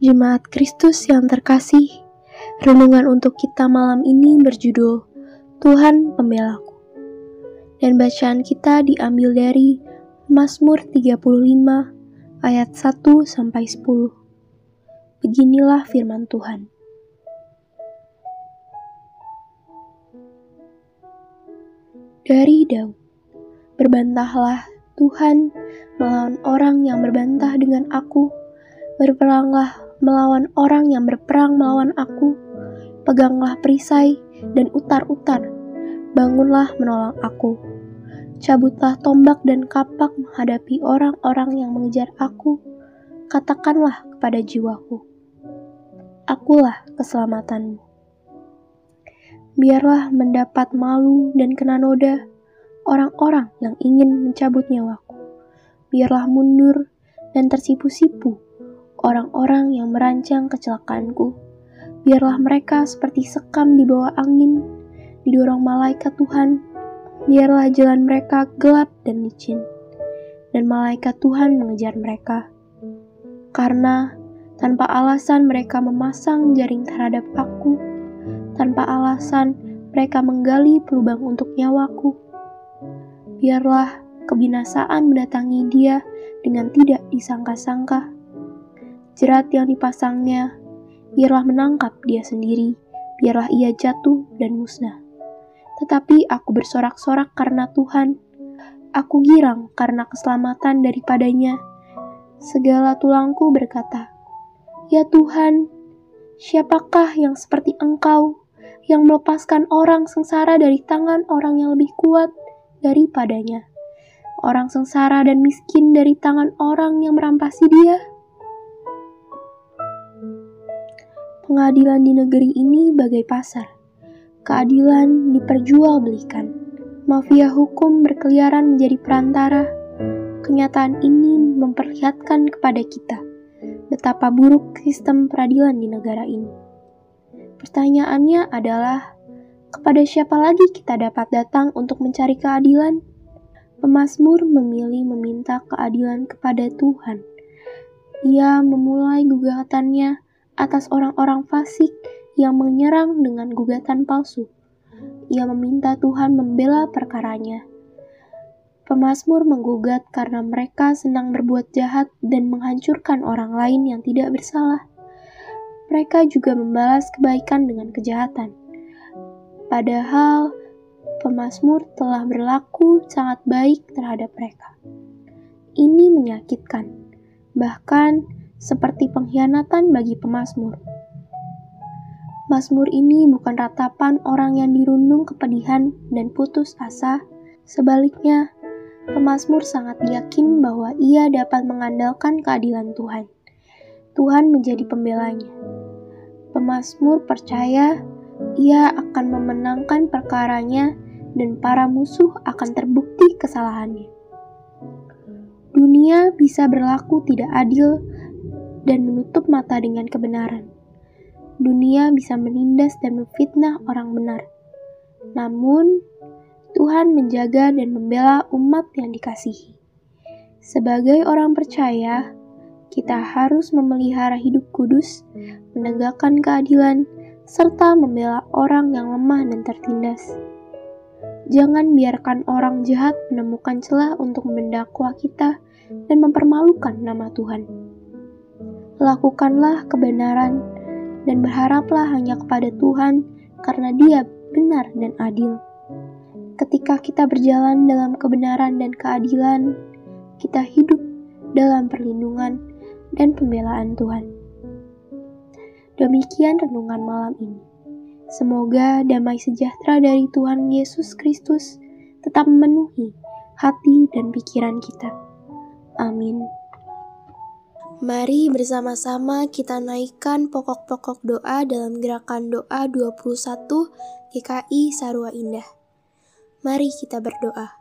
Jemaat Kristus yang terkasih, renungan untuk kita malam ini berjudul Tuhan Pembelaku. Dan bacaan kita diambil dari Mazmur 35 ayat 1 sampai 10. Beginilah firman Tuhan. Dari Daud, berbantahlah Tuhan melawan orang yang berbantah dengan aku, berperanglah melawan orang yang berperang melawan aku. Peganglah perisai dan utar-utar, bangunlah menolong aku. Cabutlah tombak dan kapak menghadapi orang-orang yang mengejar aku. Katakanlah kepada jiwaku, Akulah keselamatanmu. Biarlah mendapat malu dan kena noda orang-orang yang ingin mencabut nyawaku. Biarlah mundur dan tersipu-sipu orang-orang yang merancang kecelakaanku. Biarlah mereka seperti sekam di bawah angin, didorong malaikat Tuhan. Biarlah jalan mereka gelap dan licin, dan malaikat Tuhan mengejar mereka. Karena tanpa alasan mereka memasang jaring terhadap aku, tanpa alasan mereka menggali pelubang untuk nyawaku. Biarlah kebinasaan mendatangi dia dengan tidak disangka-sangka jerat yang dipasangnya, biarlah menangkap dia sendiri, biarlah ia jatuh dan musnah. Tetapi aku bersorak-sorak karena Tuhan, aku girang karena keselamatan daripadanya. Segala tulangku berkata, Ya Tuhan, siapakah yang seperti Engkau, yang melepaskan orang sengsara dari tangan orang yang lebih kuat daripadanya? Orang sengsara dan miskin dari tangan orang yang merampasi dia? Pengadilan di negeri ini bagai pasar. Keadilan diperjualbelikan. Mafia hukum berkeliaran menjadi perantara. Kenyataan ini memperlihatkan kepada kita betapa buruk sistem peradilan di negara ini. Pertanyaannya adalah, kepada siapa lagi kita dapat datang untuk mencari keadilan? Pemasmur memilih meminta keadilan kepada Tuhan. Ia memulai gugatannya atas orang-orang fasik yang menyerang dengan gugatan palsu. Ia meminta Tuhan membela perkaranya. Pemasmur menggugat karena mereka senang berbuat jahat dan menghancurkan orang lain yang tidak bersalah. Mereka juga membalas kebaikan dengan kejahatan. Padahal Pemasmur telah berlaku sangat baik terhadap mereka. Ini menyakitkan. Bahkan seperti pengkhianatan bagi pemazmur. Mazmur ini bukan ratapan orang yang dirundung kepedihan dan putus asa. Sebaliknya, pemazmur sangat yakin bahwa ia dapat mengandalkan keadilan Tuhan. Tuhan menjadi pembelanya. Pemazmur percaya ia akan memenangkan perkaranya dan para musuh akan terbukti kesalahannya. Dunia bisa berlaku tidak adil dan menutup mata dengan kebenaran. Dunia bisa menindas dan memfitnah orang benar. Namun, Tuhan menjaga dan membela umat yang dikasihi. Sebagai orang percaya, kita harus memelihara hidup kudus, menegakkan keadilan, serta membela orang yang lemah dan tertindas. Jangan biarkan orang jahat menemukan celah untuk mendakwa kita dan mempermalukan nama Tuhan. Lakukanlah kebenaran dan berharaplah hanya kepada Tuhan karena Dia benar dan adil. Ketika kita berjalan dalam kebenaran dan keadilan, kita hidup dalam perlindungan dan pembelaan Tuhan. Demikian renungan malam ini. Semoga damai sejahtera dari Tuhan Yesus Kristus tetap memenuhi hati dan pikiran kita. Amin. Mari bersama-sama kita naikkan pokok-pokok doa dalam gerakan doa 21 GKI Sarua Indah. Mari kita berdoa.